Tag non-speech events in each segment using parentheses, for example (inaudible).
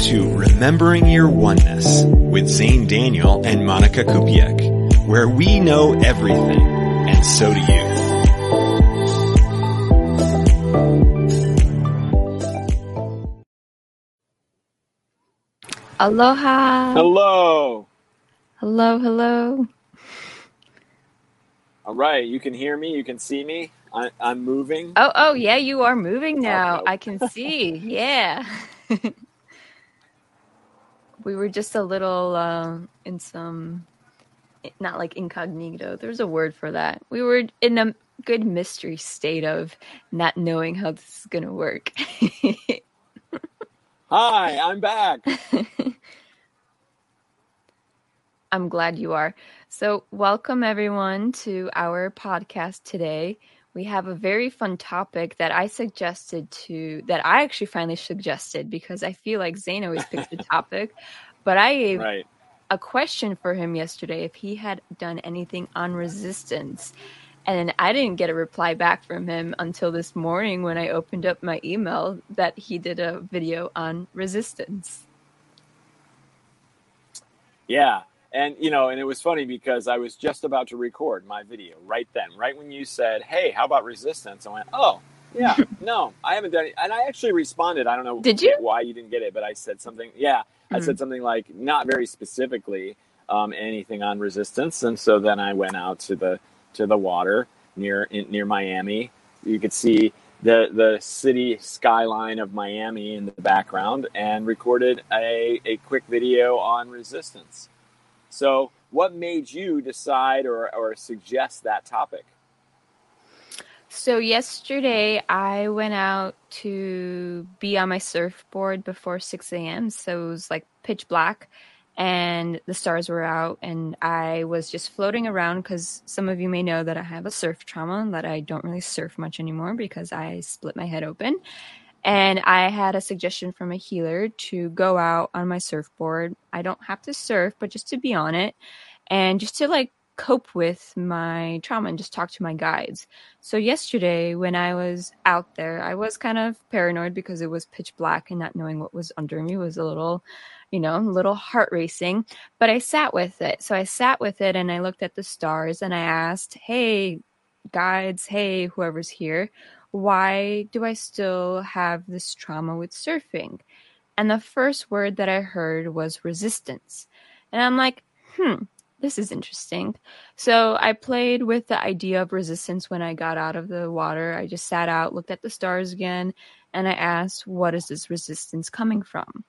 to Remembering Your Oneness with Zane Daniel and Monica Kupiec, where we know everything, and so do you. Aloha. Hello. Hello, hello. All right, you can hear me. You can see me. I, I'm moving. Oh, oh, yeah, you are moving now. Okay. I can see. Yeah. (laughs) we were just a little uh, in some, not like incognito. There's a word for that. We were in a good mystery state of not knowing how this is going to work. (laughs) Hi, I'm back. (laughs) I'm glad you are. So, welcome everyone to our podcast today. We have a very fun topic that I suggested to, that I actually finally suggested because I feel like Zane always picks the (laughs) topic. But I gave Right. a question for him yesterday if he had done anything on resistance. And I didn't get a reply back from him until this morning when I opened up my email that he did a video on resistance. Yeah. And, you know, and it was funny because I was just about to record my video right then, right when you said, hey, how about resistance? I went, oh, yeah, (laughs) no, I haven't done it. And I actually responded. I don't know Did you? why you didn't get it, but I said something. Yeah. I Mhm. said something like, not very specifically um, anything on resistance. And so then I went out to the, to the water near, in, near Miami. You could see the, the city skyline of Miami in the background and recorded a, a quick video on resistance. So, what made you decide or, or suggest that topic? So yesterday I went out to be on my surfboard before 6 a.m. So it was like pitch black and the stars were out and I was just floating around because some of you may know that I have a surf trauma and that I don't really surf much anymore because I split my head open. And I had a suggestion from a healer to go out on my surfboard. I don't have to surf, but just to be on it and just to like cope with my trauma and just talk to my guides. So yesterday when I was out there, I was kind of paranoid because it was pitch black and not knowing what was under me was a little, you know, a little heart racing, but I sat with it. So I sat with it and I looked at the stars and I asked, "Hey, guides, hey, whoever's here, why do I still have this trauma with surfing?" And the first word that I heard was resistance. And I'm like, "Hmm, this is interesting." So I played with the idea of resistance when I got out of the water. I just sat out, looked at the stars again, and I asked, what is this resistance coming from?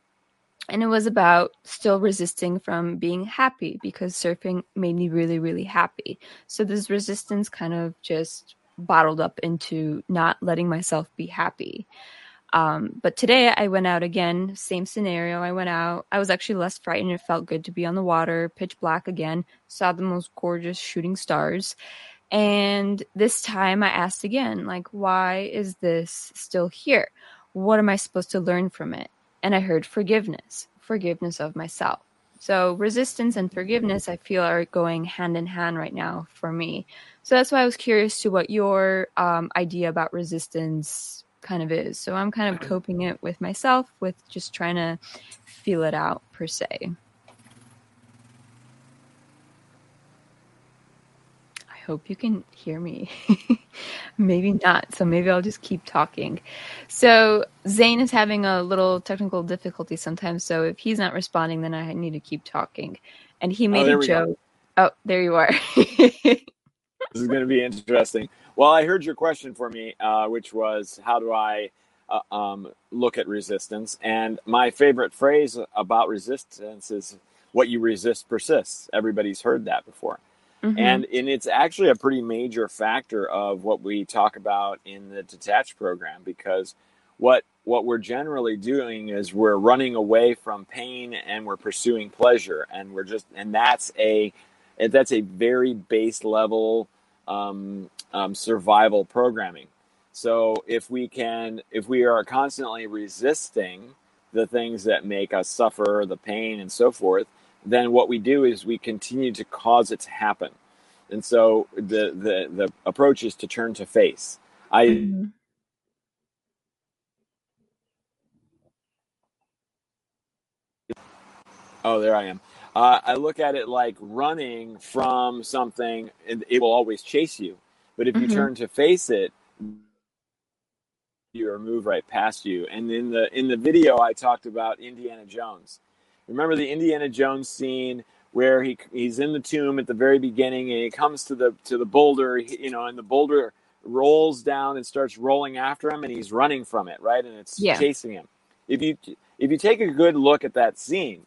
And it was about still resisting from being happy because surfing made me really, really happy. So this resistance kind of just bottled up into not letting myself be happy. Um, but today I went out again, same scenario. I went out. I was actually less frightened. It felt good to be on the water, pitch black again, saw the most gorgeous shooting stars. And this time I asked again, like, why is this still here? What am I supposed to learn from it? And I heard forgiveness, forgiveness of myself. So resistance and forgiveness, I feel, are going hand in hand right now for me. So that's why I was curious to what your um, idea about resistance kind of is. So I'm kind of coping it with myself, with just trying to feel it out per se. I hope you can hear me. (laughs) maybe not. So maybe I'll just keep talking. So Zane is having a little technical difficulty sometimes. So if he's not responding, then I need to keep talking. And he made there a joke. Oh, there you are. (laughs) This is going to be interesting. Well, I heard your question for me, uh, which was how do I uh, um, look at resistance? And my favorite phrase about resistance is what you resist persists. Everybody's heard that before. Mhm. And, and it's actually a pretty major factor of what we talk about in the detached program because what what we're generally doing is we're running away from pain and we're pursuing pleasure and we're just and that's a that's a very base level um, um, survival programming so if we can if we are constantly resisting the things that make us suffer the pain and so forth then what we do is we continue to cause it to happen and so the the the approach is to turn to face i Mhm. Oh, there I am. Uh, I look at it like running from something, and it will always chase you. But if you Mhm. turn to face it, you or move right past you. And in the in the video, I talked about Indiana Jones. Remember the Indiana Jones scene where he he's in the tomb at the very beginning, and he comes to the to the boulder, you know, and the boulder rolls down and starts rolling after him, and he's running from it, right? And it's Yeah. chasing him. If you if you take a good look at that scene,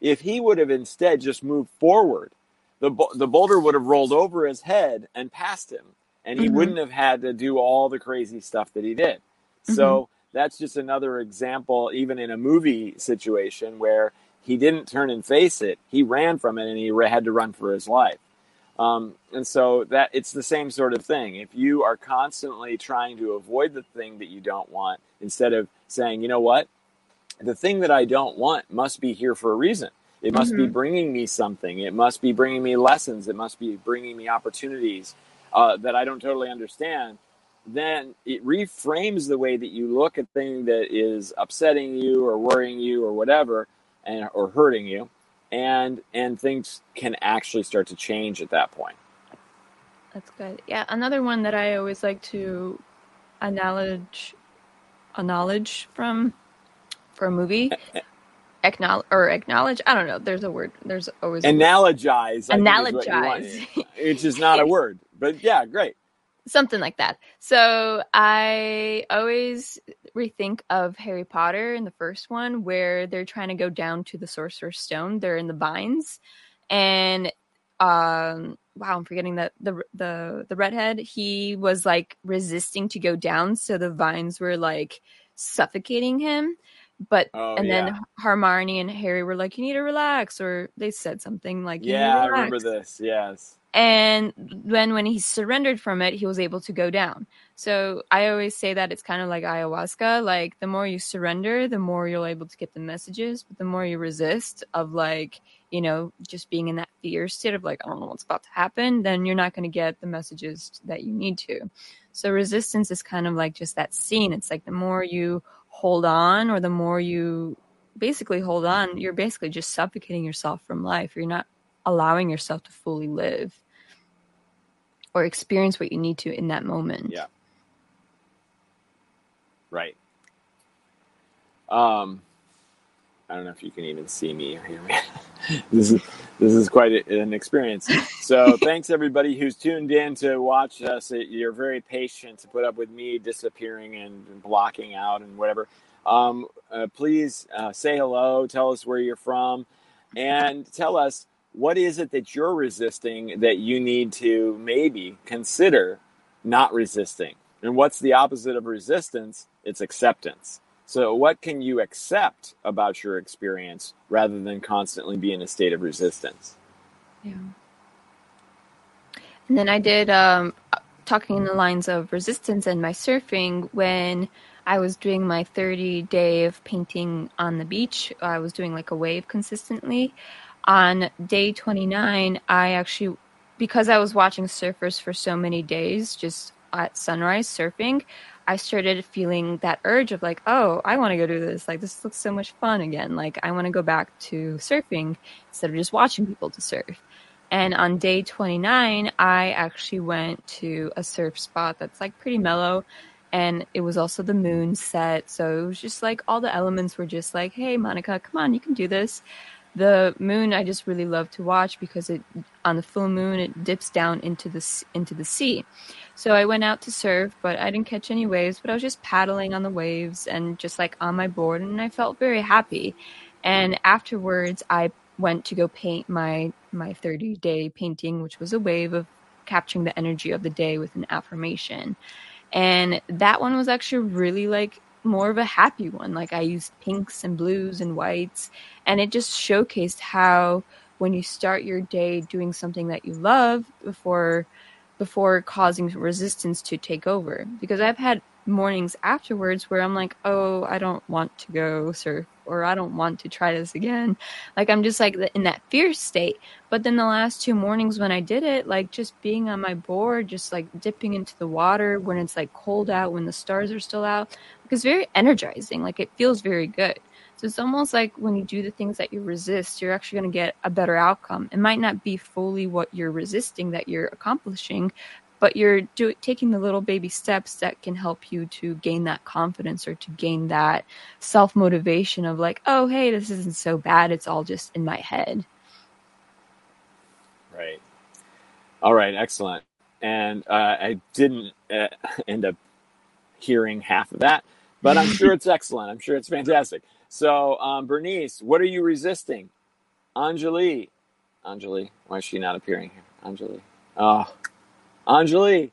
if he would have instead just moved forward, the the boulder would have rolled over his head and past him, and he Mhm. wouldn't have had to do all the crazy stuff that he did. So that's just another example, even in a movie situation where he didn't turn and face it, he ran from it, and he had to run for his life. Um, and so that it's the same sort of thing. If you are constantly trying to avoid the thing that you don't want, instead of saying, you know what, the thing that I don't want must be here for a reason. It must be Mhm. bringing me something. It must be bringing me lessons. It must be bringing me opportunities uh, that I don't totally understand. Then it reframes the way that you look at thing that is upsetting you or worrying you or whatever, and or hurting you, and and things can actually start to change at that point. That's good. Yeah, another one that I always like to acknowledge, acknowledge from for a movie, (laughs) acknowledge or acknowledge. I don't know. There's a word. There's always. Analogize. I think, is what you want. Analogize. Which is not a (laughs) word, but yeah, great. Something like that. So I always rethink of Harry Potter in the first one where they're trying to go down to the Sorcerer's Stone. They're in the vines, and um, wow, I'm forgetting that the the the redhead. He was like resisting to go down, so the vines were like suffocating him. But Oh and yeah. then Hermione and Harry were like, "You need to relax," or they said something like, "You need Yeah, I remember this. Yes. And then when he surrendered from it he was able to go down. So i always say that it's kind of like ayahuasca. Like the more you surrender the more you're able to get the messages but the more you resist of like you know just being in that fear state of like i don't know what's about to happen then you're not going to get the messages that you need to. So resistance is kind of like just that scene. It's like the more you hold on or the more you basically hold on you're basically just suffocating yourself from life. You're not allowing yourself to fully live or experience what you need to in that moment. Yeah. Right. Um, I don't know if you can even see me or hear me. (laughs) this is this is quite a, an experience. So (laughs) thanks everybody who's tuned in to watch us. You're very patient to put up with me disappearing and blocking out and whatever. Um, uh, please uh, say hello. Tell us where you're from, and tell us what is it that you're resisting that you need to maybe consider not resisting. And what's the opposite of resistance? It's acceptance. So, what can you accept about your experience rather than constantly be in a state of resistance? Yeah. And then I did um, talking in the lines of resistance and my surfing when I was doing my 30 day of painting on the beach. I was doing like a wave consistently. On day 29, I actually, because I was watching surfers for so many days, just at sunrise surfing, I started feeling that urge of like, oh, I want to go do this. Like, this looks so much fun again. Like, I want to go back to surfing instead of just watching people to surf. And on day 29, I actually went to a surf spot that's like pretty mellow. And it was also the moon set. So it was just like all the elements were just like, hey, Monica, come on, you can do this. The moon I just really love to watch because it on the full moon it dips down into the into the sea. So I went out to surf, but I didn't catch any waves, but I was just paddling on the waves and just like on my board and I felt very happy. And afterwards I went to go paint my my 30 day painting, which was a wave of capturing the energy of the day with an affirmation. And that one was actually really like more of a happy one. Like I used pinks and blues and whites, and it just showcased how when you start your day doing something that you love before before causing resistance to take over. Because I've had mornings afterwards where I'm like, oh, I don't want to go surf or I don't want to try this again. Like I'm just like in that fear state. But then the last two mornings when I did it, like just being on my board, just like dipping into the water when it's like cold out, when the stars are still out, it's very energizing. Like it feels very good. So it's almost like when you do the things that you resist, you're actually going to get a better outcome. It might not be fully what you're resisting that you're accomplishing, but you're do, taking the little baby steps that can help you to gain that confidence or to gain that self motivation of like, oh, hey, this isn't so bad. It's all just in my head. Right. All right. Excellent. And uh, I didn't uh, (laughs) end up hearing half of that, but I'm sure (laughs) it's excellent. I'm sure it's fantastic. So, um, Bernice, what are you resisting? Anjali. Anjali. Why is she not appearing here? Anjali. Oh, Anjali,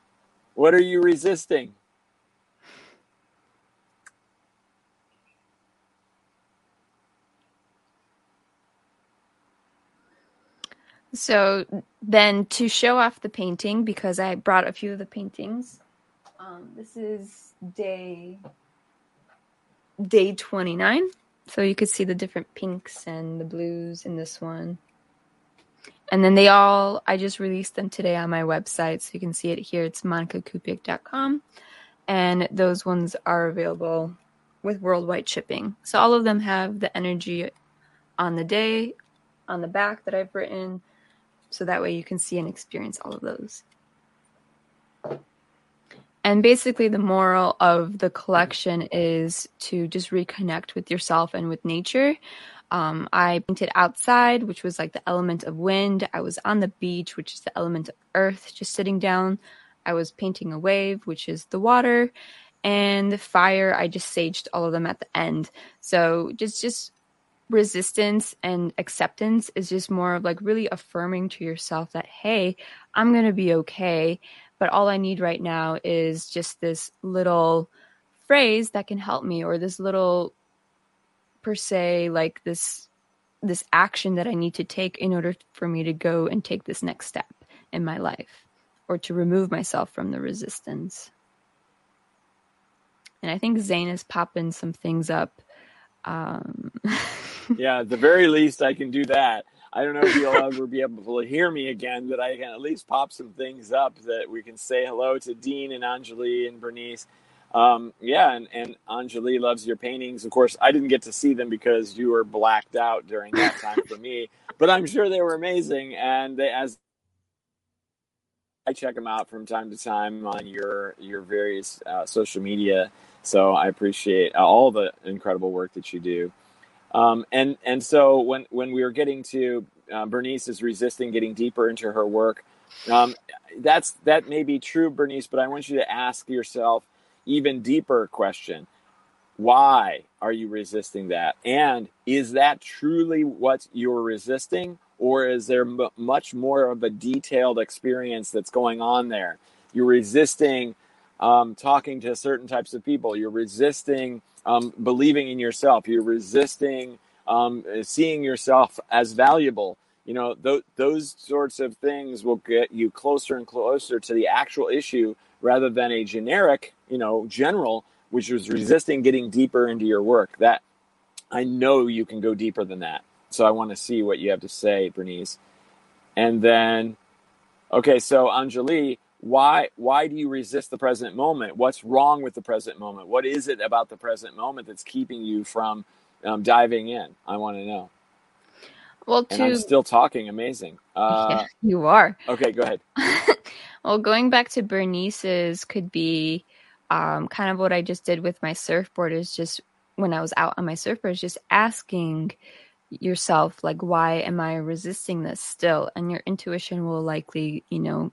what are you resisting? So then to show off the painting, because I brought a few of the paintings, um, this is day day 29. So you could see the different pinks and the blues in this one. And then they all, I just released them today on my website. So you can see it here. It's monikakupiec.com. And those ones are available with worldwide shipping. So all of them have the energy on the day on the back that I've written. So that way you can see and experience all of those. And basically, the moral of the collection is to just reconnect with yourself and with nature. Um, I painted outside, which was like the element of wind. I was on the beach, which is the element of earth, just sitting down. I was painting a wave, which is the water, and the fire. I just saged all of them at the end. So just just resistance and acceptance is just more of like really affirming to yourself that hey, I'm gonna be okay. But all I need right now is just this little phrase that can help me, or this little per se like this this action that I need to take in order for me to go and take this next step in my life or to remove myself from the resistance. And I think Zane is popping some things up. Um... (laughs) yeah, at the very least, I can do that. I don't know if you'll ever be able to hear me again, but I can at least pop some things up that we can say hello to Dean and Anjali and Bernice um, yeah, and, and Anjali loves your paintings. Of course, I didn't get to see them because you were blacked out during that time for me, but I'm sure they were amazing. And they, as I check them out from time to time on your your various uh, social media, so I appreciate all the incredible work that you do. Um, and and so when when we were getting to uh, Bernice is resisting getting deeper into her work, um, that's that may be true, Bernice. But I want you to ask yourself even deeper question. Why are you resisting that? And is that truly what you're resisting or is there m- much more of a detailed experience that's going on there? You're resisting um, talking to certain types of people. You're resisting um, believing in yourself you're resisting um, seeing yourself as valuable you know th- those sorts of things will get you closer and closer to the actual issue rather than a generic you know, general, which was resisting getting deeper into your work. That I know you can go deeper than that. So I want to see what you have to say, Bernice. And then, okay, so Anjali, why why do you resist the present moment? What's wrong with the present moment? What is it about the present moment that's keeping you from um, diving in? I want to know. Well, to... and I'm still talking. Amazing. Uh, yeah, (laughs) you are. Okay, go ahead. (laughs) well, going back to Bernice's could be um, kind of what I just did with my surfboard is just when I was out on my surfboard, is just asking yourself, like, why am I resisting this still? And your intuition will likely, you know,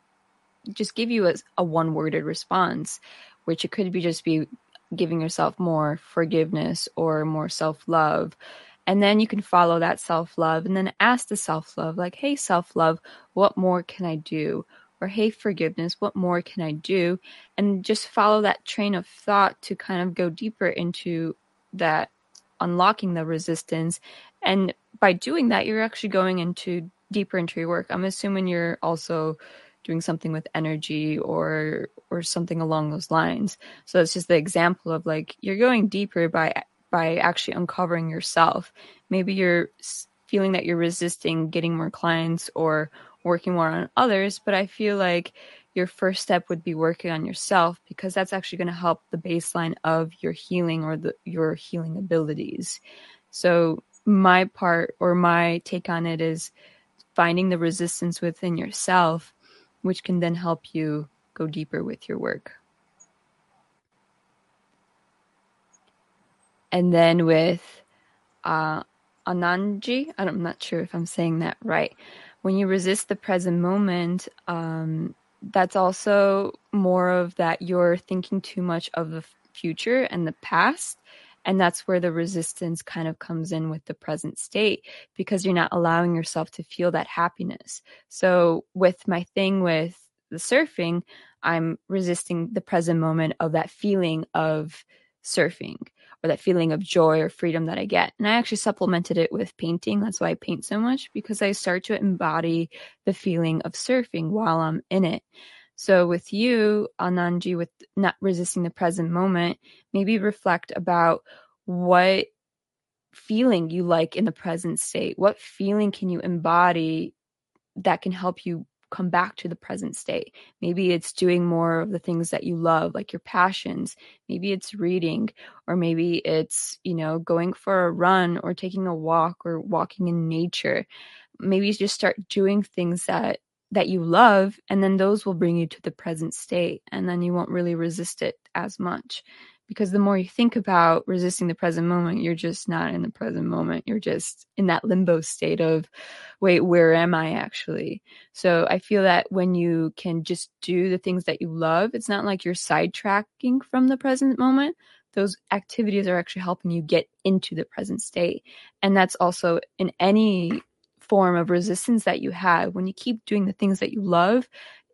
just give you a, a one worded response, which it could be just be giving yourself more forgiveness or more self love. And then you can follow that self love and then ask the self love, like, hey, self love, what more can I do? or hey forgiveness what more can i do and just follow that train of thought to kind of go deeper into that unlocking the resistance and by doing that you're actually going into deeper into your work i'm assuming you're also doing something with energy or or something along those lines so it's just the example of like you're going deeper by by actually uncovering yourself maybe you're feeling that you're resisting getting more clients or working more on others, but I feel like your first step would be working on yourself because that's actually going to help the baseline of your healing or the, your healing abilities. So, my part or my take on it is finding the resistance within yourself, which can then help you go deeper with your work. And then with uh, Ananji, I'm not sure if I'm saying that right. When you resist the present moment, um, that's also more of that you're thinking too much of the future and the past. And that's where the resistance kind of comes in with the present state because you're not allowing yourself to feel that happiness. So, with my thing with the surfing, I'm resisting the present moment of that feeling of surfing or that feeling of joy or freedom that I get. And I actually supplemented it with painting. That's why I paint so much because I start to embody the feeling of surfing while I'm in it. So with you, Anandji, with not resisting the present moment, maybe reflect about what feeling you like in the present state. What feeling can you embody that can help you come back to the present state. Maybe it's doing more of the things that you love, like your passions. Maybe it's reading, or maybe it's, you know, going for a run or taking a walk or walking in nature. Maybe just start doing things that that you love and then those will bring you to the present state and then you won't really resist it as much. Because the more you think about resisting the present moment you're just not in the present moment. You're just in that limbo state of wait where am i actually? So i feel that when you can just do the things that you love it's not like you're sidetracking from the present moment. Those activities are actually helping you get into the present state. And that's also in any form of resistance that you have when you keep doing the things that you love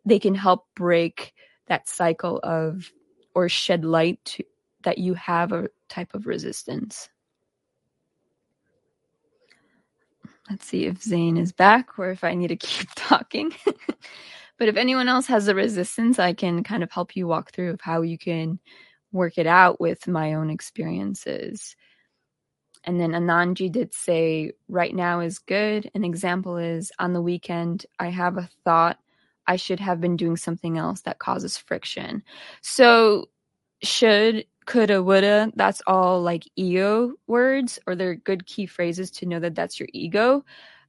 they can help break that cycle of or shed light to, that you have a type of resistance. Let's see if Zane is back or if I need to (laughs) keep talking. (laughs) but if anyone else has a resistance, I can kind of help you walk through of how you can work it out with my own experiences. And then Anandji did say, right now is good. An example is on the weekend, I have a thought I should have been doing something else that causes friction. So, should coulda, woulda, that's all like ego words, or they're good key phrases to know that that's your ego.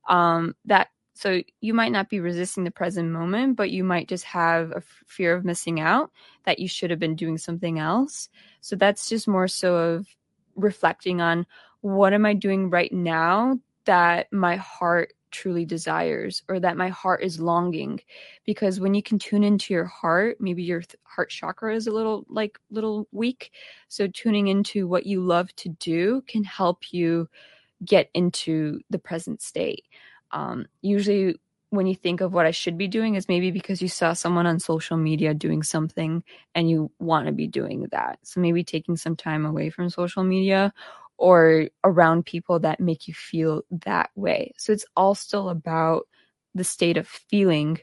Um, that so you might not be resisting the present moment, but you might just have a f- fear of missing out that you should have been doing something else. So that's just more so of reflecting on what am I doing right now that my heart truly desires or that my heart is longing? Because when you can tune into your heart maybe your th- heart chakra is a little like little weak. So tuning into what you love to do can help you get into the present state. Um, usually when you think of what I should be doing is maybe because you saw someone on social media doing something and you want to be doing that. So maybe taking some time away from social media or around people that make you feel that way. So it's all still about the state of feeling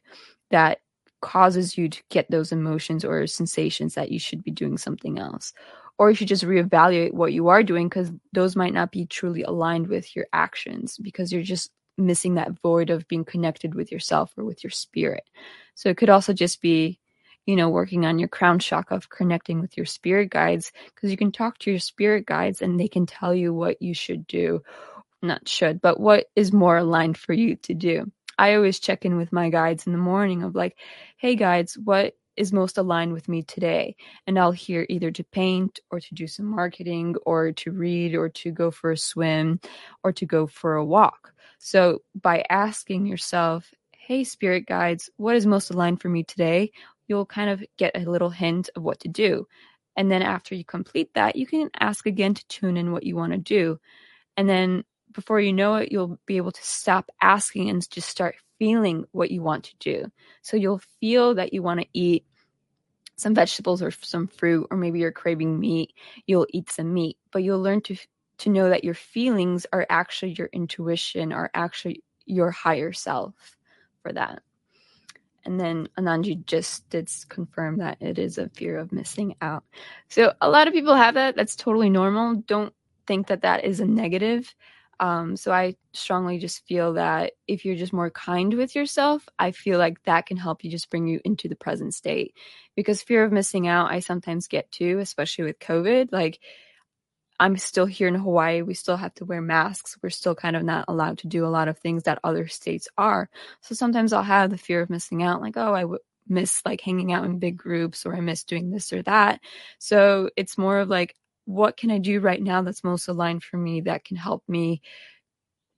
that causes you to get those emotions or sensations that you should be doing something else. Or you should just reevaluate what you are doing because those might not be truly aligned with your actions because you're just missing that void of being connected with yourself or with your spirit. So it could also just be you know, working on your crown chakra of connecting with your spirit guides because you can talk to your spirit guides and they can tell you what you should do. Not should, but what is more aligned for you to do. I always check in with my guides in the morning of like, hey guides, what is most aligned with me today? And I'll hear either to paint or to do some marketing or to read or to go for a swim or to go for a walk. So by asking yourself, hey spirit guides, what is most aligned for me today? You'll kind of get a little hint of what to do. And then after you complete that, you can ask again to tune in what you want to do. And then before you know it, you'll be able to stop asking and just start feeling what you want to do. So you'll feel that you want to eat some vegetables or some fruit, or maybe you're craving meat, you'll eat some meat, but you'll learn to to know that your feelings are actually your intuition, are actually your higher self for that. And then Ananji just did confirm that it is a fear of missing out. So a lot of people have that. That's totally normal. Don't think that that is a negative. Um, so I strongly just feel that if you're just more kind with yourself, I feel like that can help you just bring you into the present state. Because fear of missing out, I sometimes get too, especially with COVID. Like I'm still here in Hawaii. We still have to wear masks. We're still kind of not allowed to do a lot of things that other states are. So sometimes I'll have the fear of missing out, like, oh, I w- miss like hanging out in big groups or I miss doing this or that. So it's more of like, what can I do right now that's most aligned for me that can help me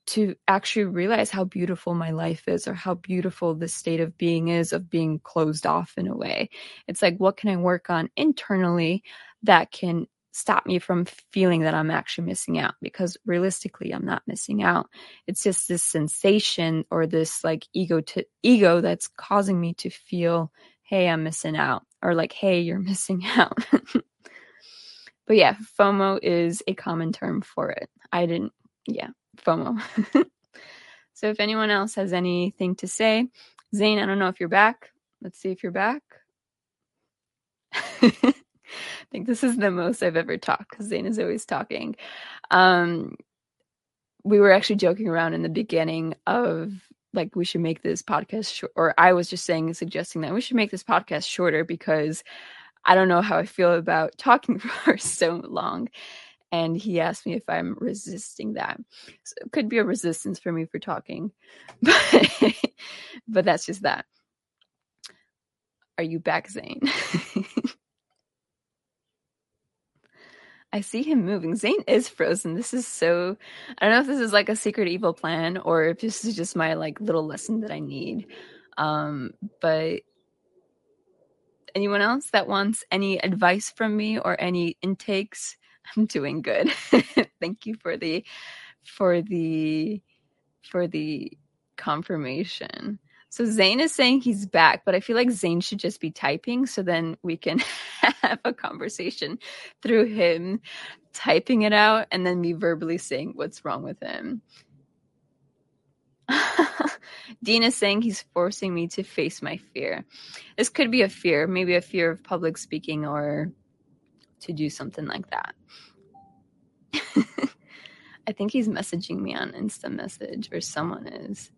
to actually realize how beautiful my life is or how beautiful this state of being is of being closed off in a way. It's like, what can I work on internally that can stop me from feeling that I'm actually missing out? Because realistically, I'm not missing out. It's just this sensation or this like ego to ego that's causing me to feel, hey, I'm missing out, or like, hey, you're (laughs) missing out. but yeah, FOMO is a common term for it. I didn't, yeah. FOMO. (laughs) so if anyone else has anything to say, Zane, I don't know if you're back. Let's see if you're back. (laughs) (laughs) I think this is the most I've ever talked because Zane is always talking. Um, we were actually joking around in the beginning of like we should make this podcast short, or I was just saying, suggesting that we should make this podcast shorter because I don't know how I feel about talking (laughs) for so long and he asked me if I'm resisting that. So it could be a resistance for me for talking, (laughs) but but that's just that. Are you back, Zane? I see him moving. Zane is frozen. This is so. I don't know if this is like a secret evil plan or if this is just my like little lesson that I need. Um, but anyone else that wants any advice from me or any intakes? (laughs) I'm doing good. (laughs) Thank you for the for the for the confirmation. So Zane is saying he's back, but I feel like Zane should just be typing so then we can (laughs) have a conversation through him typing it out and then me verbally saying what's wrong with him. (laughs) Dean is saying he's forcing me to face my fear. This could be a fear, maybe a fear of public speaking or to do something like that. (laughs) I think he's messaging me on Insta message or someone is.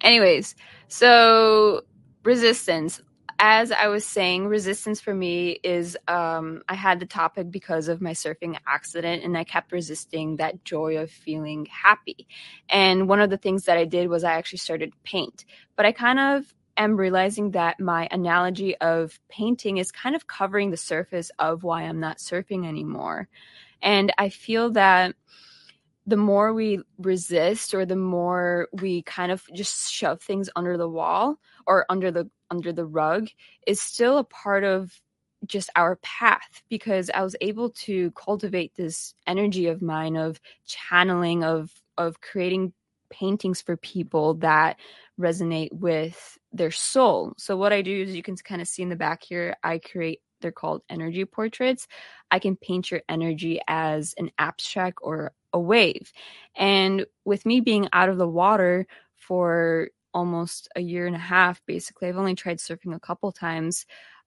Anyways, so resistance. As I was saying, resistance for me is um, I had the topic because of my surfing accident, and I kept resisting that joy of feeling happy. And one of the things that I did was I actually started paint, but I kind of am realizing that my analogy of painting is kind of covering the surface of why I'm not surfing anymore. And I feel that the more we resist or the more we kind of just shove things under the wall or under the under the rug is still a part of just our path because I was able to cultivate this energy of mine of channeling of of creating paintings for people that resonate with their soul. So what I do is you can kind of see in the back here, I create they're called energy portraits. I can paint your energy as an abstract or a wave. And with me being out of the water for almost a year and a half, basically, I've only tried surfing a couple times.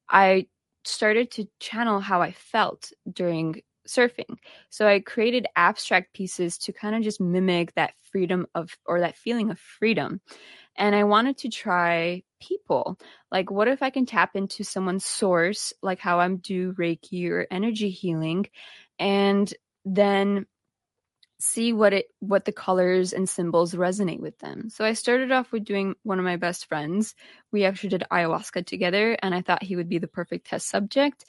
I started to channel how I felt during surfing. So I created abstract pieces to kind of just mimic that freedom of or that feeling of freedom. And I wanted to try people. Like, what if I can tap into someone's source, like how I'm do Reiki or energy healing, and then see what it what the colors and symbols resonate with them. So I started off with doing one of my best friends. We actually did ayahuasca together and I thought he would be the perfect test subject.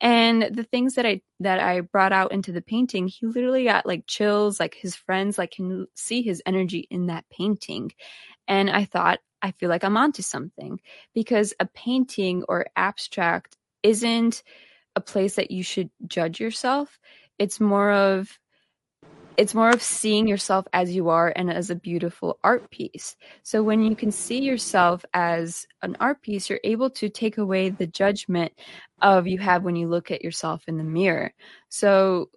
And the things that I that I brought out into the painting, he literally got like chills, like his friends like can see his energy in that painting. And I thought, I feel like I'm onto something because a painting or abstract isn't a place that you should judge yourself. It's more of it's more of seeing yourself as you are and as a beautiful art piece. So when you can see yourself as an art piece, you're able to take away the judgment of you have when you look at yourself in the mirror. So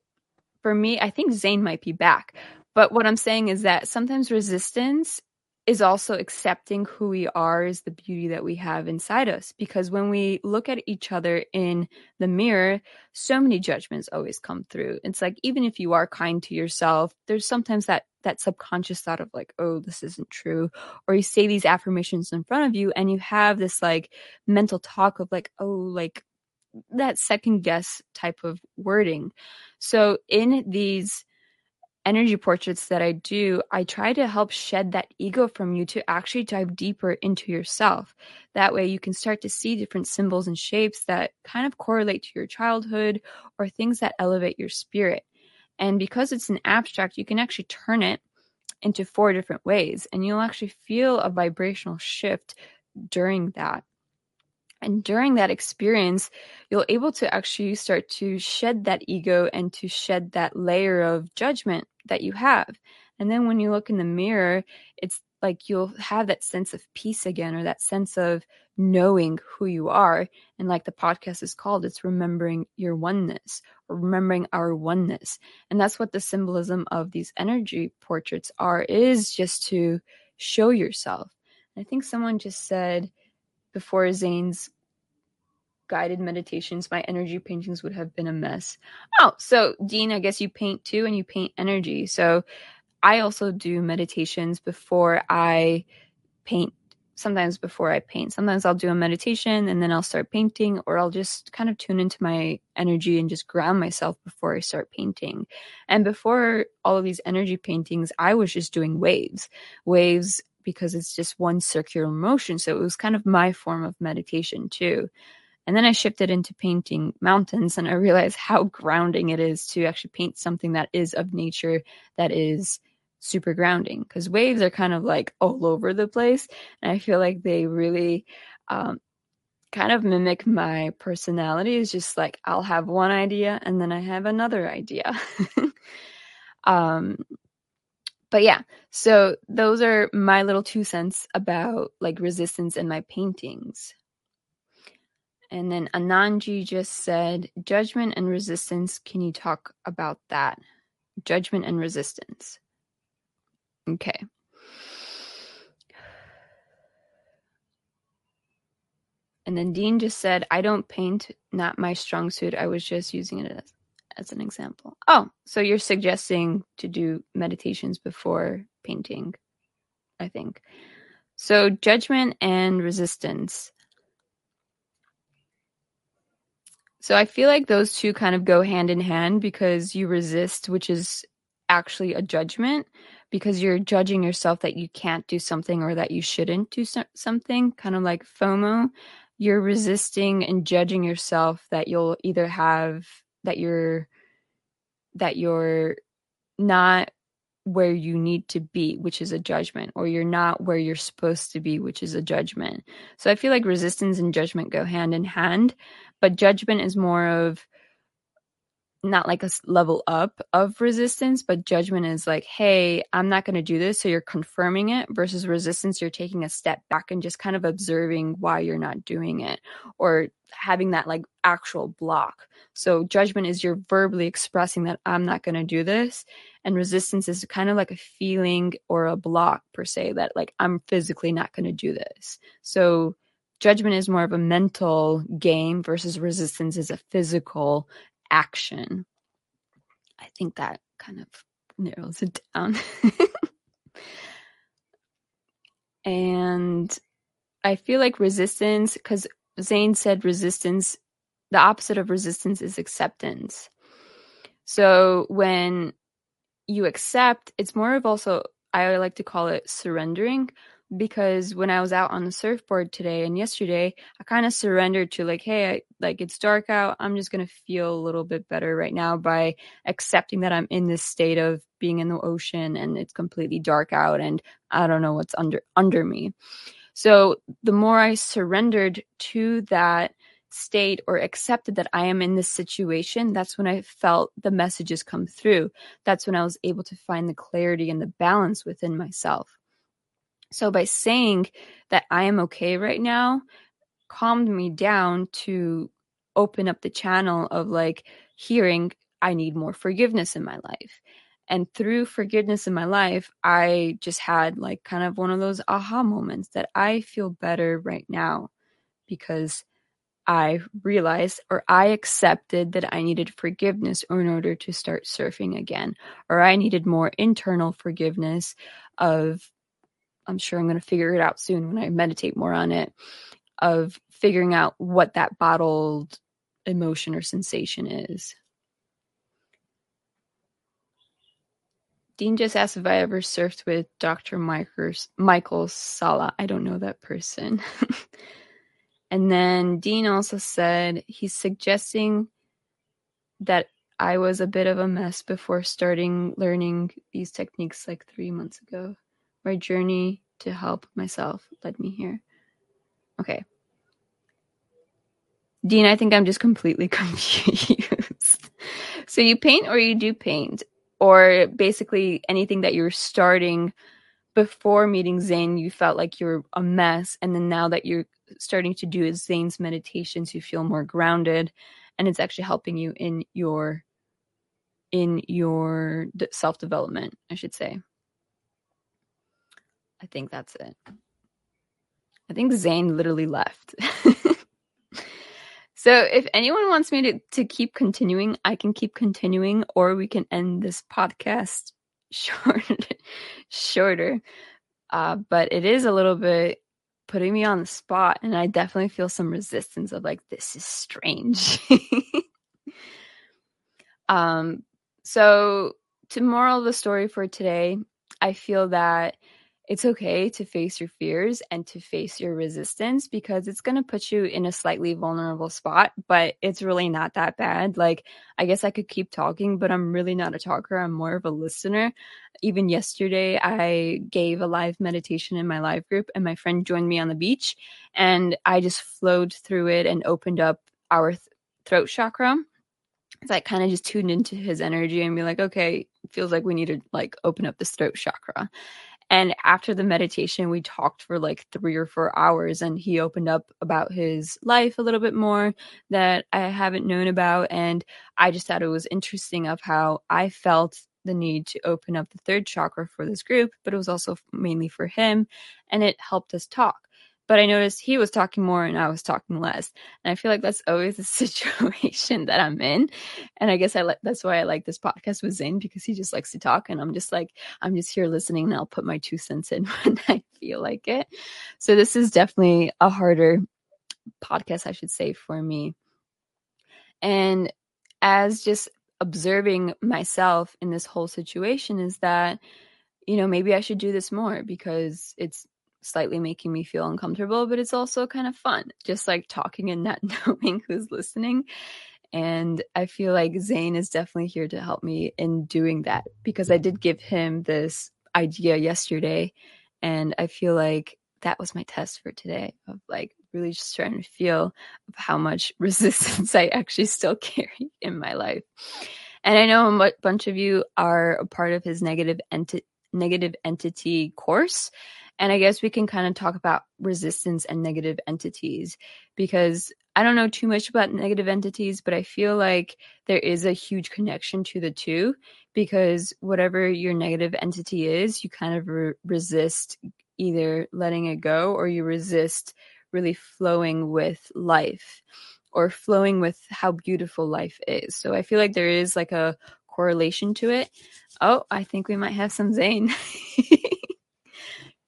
for me, I think Zane might be back. But what I'm saying is that sometimes resistance is also accepting who we are is the beauty that we have inside us. Because when we look at each other in the mirror so many judgments always come through. It's like even if you are kind to yourself there's sometimes that that subconscious thought of like oh this isn't true. Or you say these affirmations in front of you and you have this like mental talk of like oh like that second guess type of wording. So in these energy portraits that I do, I try to help shed that ego from you to actually dive deeper into yourself. That way, you can start to see different symbols and shapes that kind of correlate to your childhood or things that elevate your spirit. And because it's an abstract, you can actually turn it into four different ways, and you'll actually feel a vibrational shift during that. And during that experience, you'll able to actually start to shed that ego and to shed that layer of judgment that you have. And then when you look in the mirror, it's like you'll have that sense of peace again or that sense of knowing who you are. And like the podcast is called, it's remembering your oneness or remembering our oneness. And that's what the symbolism of these energy portraits are is just to show yourself. I think someone just said before Zane's guided meditations, my energy paintings would have been a mess. Oh, so Dean, I guess you paint too and you paint energy. So I also do meditations before I paint. Sometimes before I paint, sometimes I'll do a meditation and then I'll start painting, or I'll just kind of tune into my energy and just ground myself before I start painting. And before all of these energy paintings, I was just doing waves, waves because it's just one circular motion. So it was kind of my form of meditation too. And then I shifted into painting mountains and I realized how grounding it is to actually paint something that is of nature that is super grounding because waves are kind of like all over the place. And I feel like they really um, kind of mimic my personality. Is just like I'll have one idea and then I have another idea. (laughs) um, but yeah, so those are my little two cents about like resistance in my paintings. And then Ananji just said, judgment and resistance. Can you talk about that? Judgment and resistance. Okay. And then Dean just said, I don't paint, not my strong suit. I was just using it as, as an example. Oh, so you're suggesting to do meditations before painting, I think. So, judgment and resistance. So I feel like those two kind of go hand in hand because you resist, which is actually a judgment, because you're judging yourself that you can't do something or that you shouldn't do so- something, kind of like FOMO. You're resisting and judging yourself that you'll either have that you're that you're not where you need to be, which is a judgment, or you're not where you're supposed to be, which is a judgment. So I feel like resistance and judgment go hand in hand, but judgment is more of not like a level up of resistance, but judgment is like, hey, I'm not going to do this. So you're confirming it versus resistance, you're taking a step back and just kind of observing why you're not doing it or having that like actual block. So judgment is you're verbally expressing that I'm not going to do this. And resistance is kind of like a feeling or a block per se that like I'm physically not going to do this. So judgment is more of a mental game versus resistance is a physical action. I think that kind of narrows it down. (laughs) and I feel like resistance, because Zane said resistance, the opposite of resistance is acceptance. So when you accept, it's more of also, I like to call it surrendering because when I was out on the surfboard today and yesterday, I kind of surrendered to like, hey, I, like it's dark out. I'm just gonna feel a little bit better right now by accepting that I'm in this state of being in the ocean and it's completely dark out and I don't know what's under under me. So the more I surrendered to that state or accepted that I am in this situation, that's when I felt the messages come through. That's when I was able to find the clarity and the balance within myself. So by saying that I am okay right now, calmed me down to open up the channel of like hearing I need more forgiveness in my life. And through forgiveness in my life, I just had like kind of one of those aha moments that I feel better right now because I realized or I accepted that I needed forgiveness in order to start surfing again, or I needed more internal forgiveness of I'm sure I'm going to figure it out soon when I meditate more on it of figuring out what that bottled emotion or sensation is. Dean just asked if I ever surfed with Dr. Michael Sala. I don't know that person. (laughs) and then Dean also said he's suggesting that I was a bit of a mess before starting learning these techniques like three months ago. My journey to help myself led me here. Okay. Dean, I think I'm just completely (laughs) confused. so you paint or you do paint? Or basically anything that you're starting before meeting Zane, you felt like you're a mess. And then now that you're starting to do Zane's meditations, you feel more grounded and it's actually helping you in your in your self development, I should say. I think that's it. I think Zane literally left. (laughs) so if anyone wants me to, to keep continuing, I can keep continuing, or we can end this podcast (laughs) short, shorter. Uh, but it is a little bit putting me on the spot, and I definitely feel some resistance of like, this is strange. (laughs) um, so, to moral the story for today, I feel that it's okay to face your fears and to face your resistance because it's going to put you in a slightly vulnerable spot, but it's really not that bad. Like, I guess I could keep talking, but I'm really not a talker. I'm more of a listener. Even yesterday, I gave a live meditation in my live group, and my friend joined me on the beach, and I just flowed through it and opened up our th- throat chakra so I kind of just tuned into his energy and be like, okay, feels like we need to like open up the throat chakra. And after the meditation, we talked for like three or four hours, and he opened up about his life a little bit more that I haven't known about. And I just thought it was interesting of how I felt the need to open up the throat chakra for this group, but it was also mainly for him, and it helped us talk but I noticed he was talking more and I was talking less. And I feel like that's always the (laughs) situation that I'm in. And I guess I like that's why I like this podcast with Zane because he just likes to talk and I'm just like I'm just here listening and I'll put my two cents in (laughs) when I feel like it. So this is definitely a harder podcast I should say for me. And as just observing myself in this whole situation is that you know maybe I should do this more because it's slightly making me feel uncomfortable, but it's also kind of fun, just like talking and not (laughs) knowing who's listening. And I feel like Zane is definitely here to help me in doing that because I did give him this idea yesterday. And I feel like that was my test for today of like really just trying to feel how much (laughs) resistance I actually still (laughs) carry in my life. And I know a bunch of you are a part of his negative negative entity course. And I guess we can kind of talk about resistance and negative entities because I don't know too much about negative entities, but I feel like there is a huge connection to the two because whatever your negative entity is, you kind of re- resist either letting it go or you resist really flowing with life or flowing with how beautiful life is. So I feel like there is like a correlation to it. Oh, I think we might have some Zane. (laughs)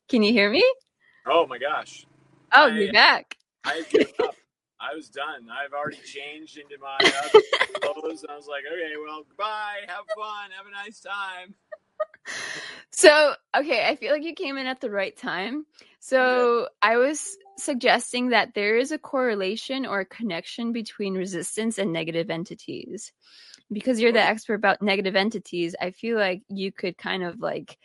Can you hear me? Oh my gosh. Oh, I, you're back. I up. I was done. I've already changed into my other clothes. And I was like, okay, well, goodbye. Have fun. Have a nice time. So, okay, I feel like you came in at the right time. So, yeah. I was suggesting that there is a correlation or a connection between resistance and negative entities. Because you're the expert about negative entities, I feel like you could kind of like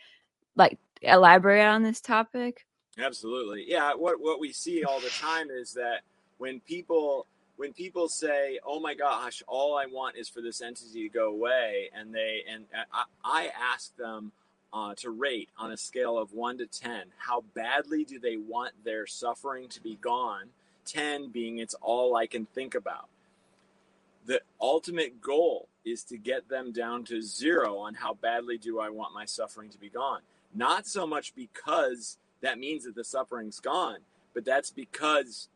like elaborate on this topic? Absolutely. Yeah, what what we see all the time is that when people when people say, "Oh my gosh, all I want is for this entity to go away," and they and I, I ask them uh, to rate on a scale of one to ten, how badly do they want their suffering to be gone? Ten being it's all I can think about. The ultimate goal is to get them down to zero on how badly do I want my suffering to be gone. Not so much because that means that the suffering's gone, but that's because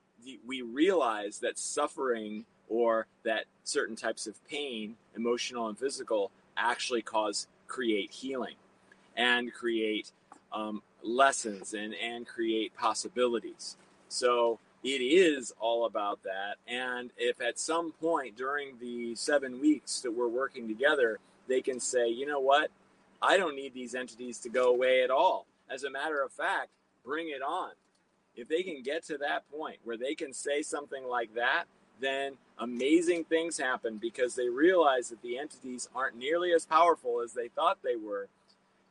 we realize that suffering or that certain types of pain, emotional and physical, actually cause create healing and create um, lessons and, and create possibilities. So it is all about that. And if at some point during the seven weeks that we're working together, they can say, you know what, I don't need these entities to go away at all. As a matter of fact, bring it on. If they can get to that point where they can say something like that, then amazing things happen because they realize that the entities aren't nearly as powerful as they thought they were.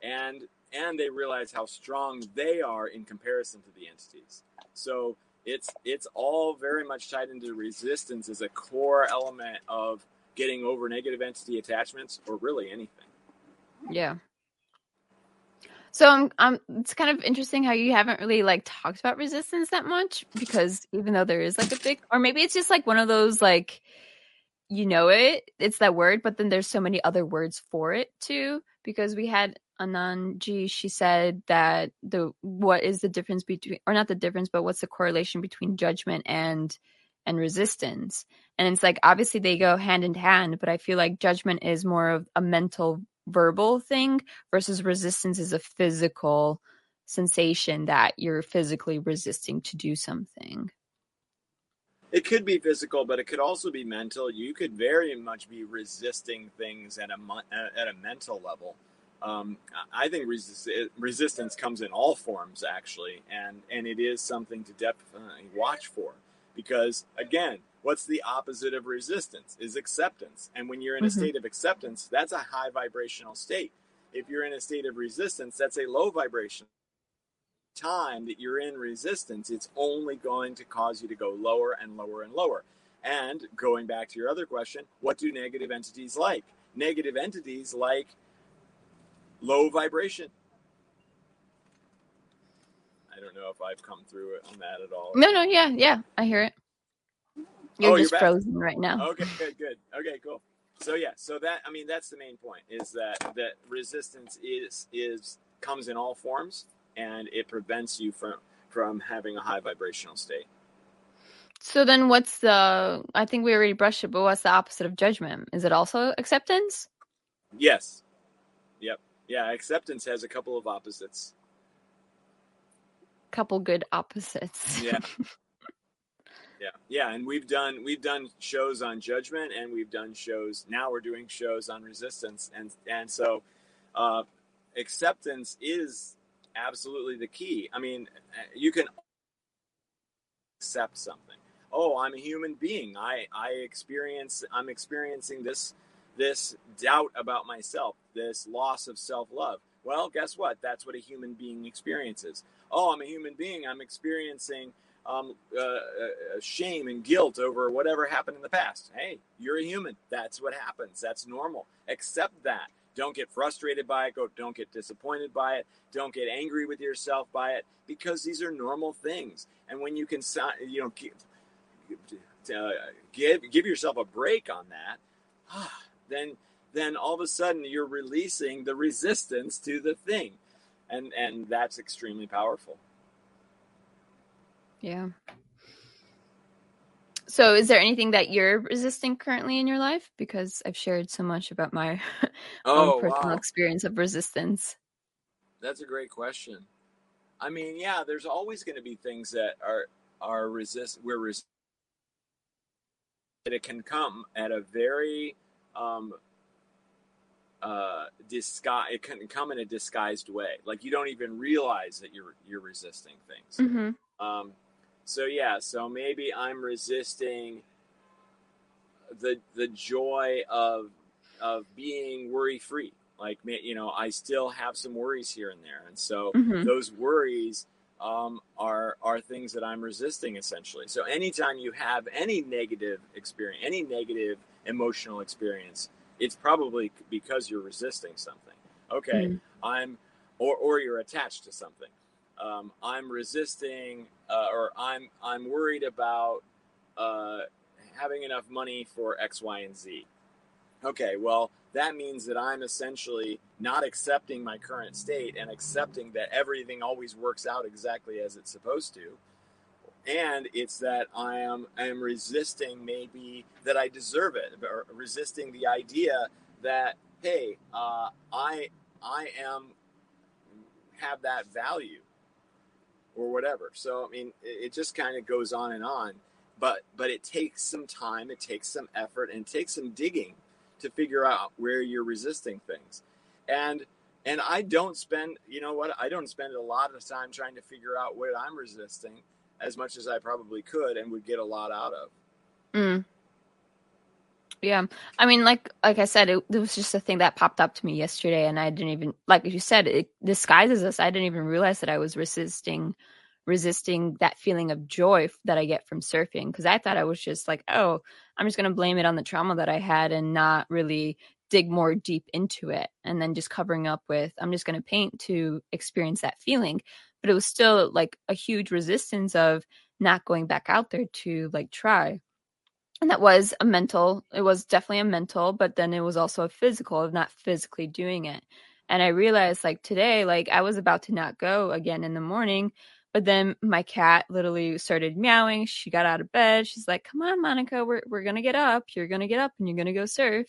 And and they realize how strong they are in comparison to the entities. So it's it's all very much tied into resistance as a core element of getting over negative entity attachments or really anything. Yeah. So I'm, I'm, it's kind of interesting how you haven't really like talked about resistance that much because even though there is like a big, or maybe it's just like one of those like, you know it, it's that word, but then there's so many other words for it too. Because we had Ananji, she said that the what is the difference between, or not the difference, but what's the correlation between judgment and and resistance? And it's like obviously they go hand in hand, but I feel like judgment is more of a mental verbal thing versus resistance is a physical sensation that you're physically resisting to do something. It could be physical, but it could also be mental. You could very much be resisting things at a at a mental level. Um, I think resist, resistance comes in all forms, actually, and and it is something to definitely watch for, because again, what's the opposite of resistance? Is acceptance. And when you're in a mm-hmm. state of acceptance that's a high vibrational state. If you're in a state of resistance that's a low vibration. Time that you're in resistance it's only going to cause you to go lower and lower and lower. And going back to your other question what do negative entities like? Negative entities like low vibration. I don't know if i've come through it on that at all. No no yeah yeah i hear it you're oh, just you're frozen right now. Okay, good, good. Okay, cool. So yeah, so that I mean that's the main point is that that resistance is is comes in all forms and it prevents you from from having a high vibrational state. So then what's the I think we already brushed it, but what's the opposite of judgment? Is it also acceptance? Yes. Yep. Yeah, acceptance has a couple of opposites. Couple good opposites. Yeah. (laughs) yeah. Yeah and we've done we've done shows on judgment and we've done shows now we're doing shows on resistance and and so uh, acceptance is absolutely the key. I mean you can accept something. Oh i'm a human being. I i experience i'm experiencing this this doubt about myself this loss of self-love. Well guess what? That's what a human being experiences. Oh i'm a human being. I'm experiencing um, uh, uh, shame and guilt over whatever happened in the past. Hey, you're a human. That's what happens. That's normal. Accept that. Don't get frustrated by it. Don't get disappointed by it. Don't get angry with yourself by it because these are normal things. And when you can, you know, give uh, give, give yourself a break on that, then then all of a sudden you're releasing the resistance to the thing, and and that's extremely powerful. Yeah. So, is there anything that you're resisting currently in your life? Because I've shared so much about my (laughs) oh, own personal wow. experience of resistance. That's a great question. I mean, yeah, there's always going to be things that are are resist. We're resist. It can come at a very um, uh, disguise. It can come in a disguised way. Like you don't even realize that you're you're resisting things. Mm-hmm. Um, so yeah, so maybe I'm resisting the the joy of of being worry free. Like you know, I still have some worries here and there, and so mm-hmm. those worries um, are are things that I'm resisting essentially. So anytime you have any negative experience, any negative emotional experience, it's probably because you're resisting something. Okay, mm-hmm. I'm or or you're attached to something um, I'm resisting uh, or I'm I'm worried about uh, having enough money for X, Y, and Z. Okay, well that means that I'm essentially not accepting my current state and accepting that everything always works out exactly as it's supposed to. And it's that I am I am resisting maybe that I deserve it, or resisting the idea that hey, uh, I I am have that value or whatever. So I mean, it, it just kind of goes on and on. But but it takes some time, it takes some effort, and it takes some digging to figure out where you're resisting things. And and I don't spend, you know what? I don't spend a lot of time trying to figure out what I'm resisting as much as I probably could and would get a lot out of. Mm. Yeah, I mean, like like I said, it, it, was just a thing that popped up to me yesterday, and I didn't even like you said it disguises us. I didn't even realize that I was resisting resisting that feeling of joy that I get from surfing because I thought I was just like, oh, I'm just gonna blame it on the trauma that I had and not really dig more deep into it, and then just covering up with I'm just gonna paint to experience that feeling. But it was still like a huge resistance of not going back out there to like try and that was a mental it was definitely a mental but then it was also a physical of not physically doing it. And i realized like today like i was about to not go again in the morning but then my cat literally started meowing. She got out of bed. She's like come on monica we're, we're gonna get up. You're gonna get up and you're gonna go surf.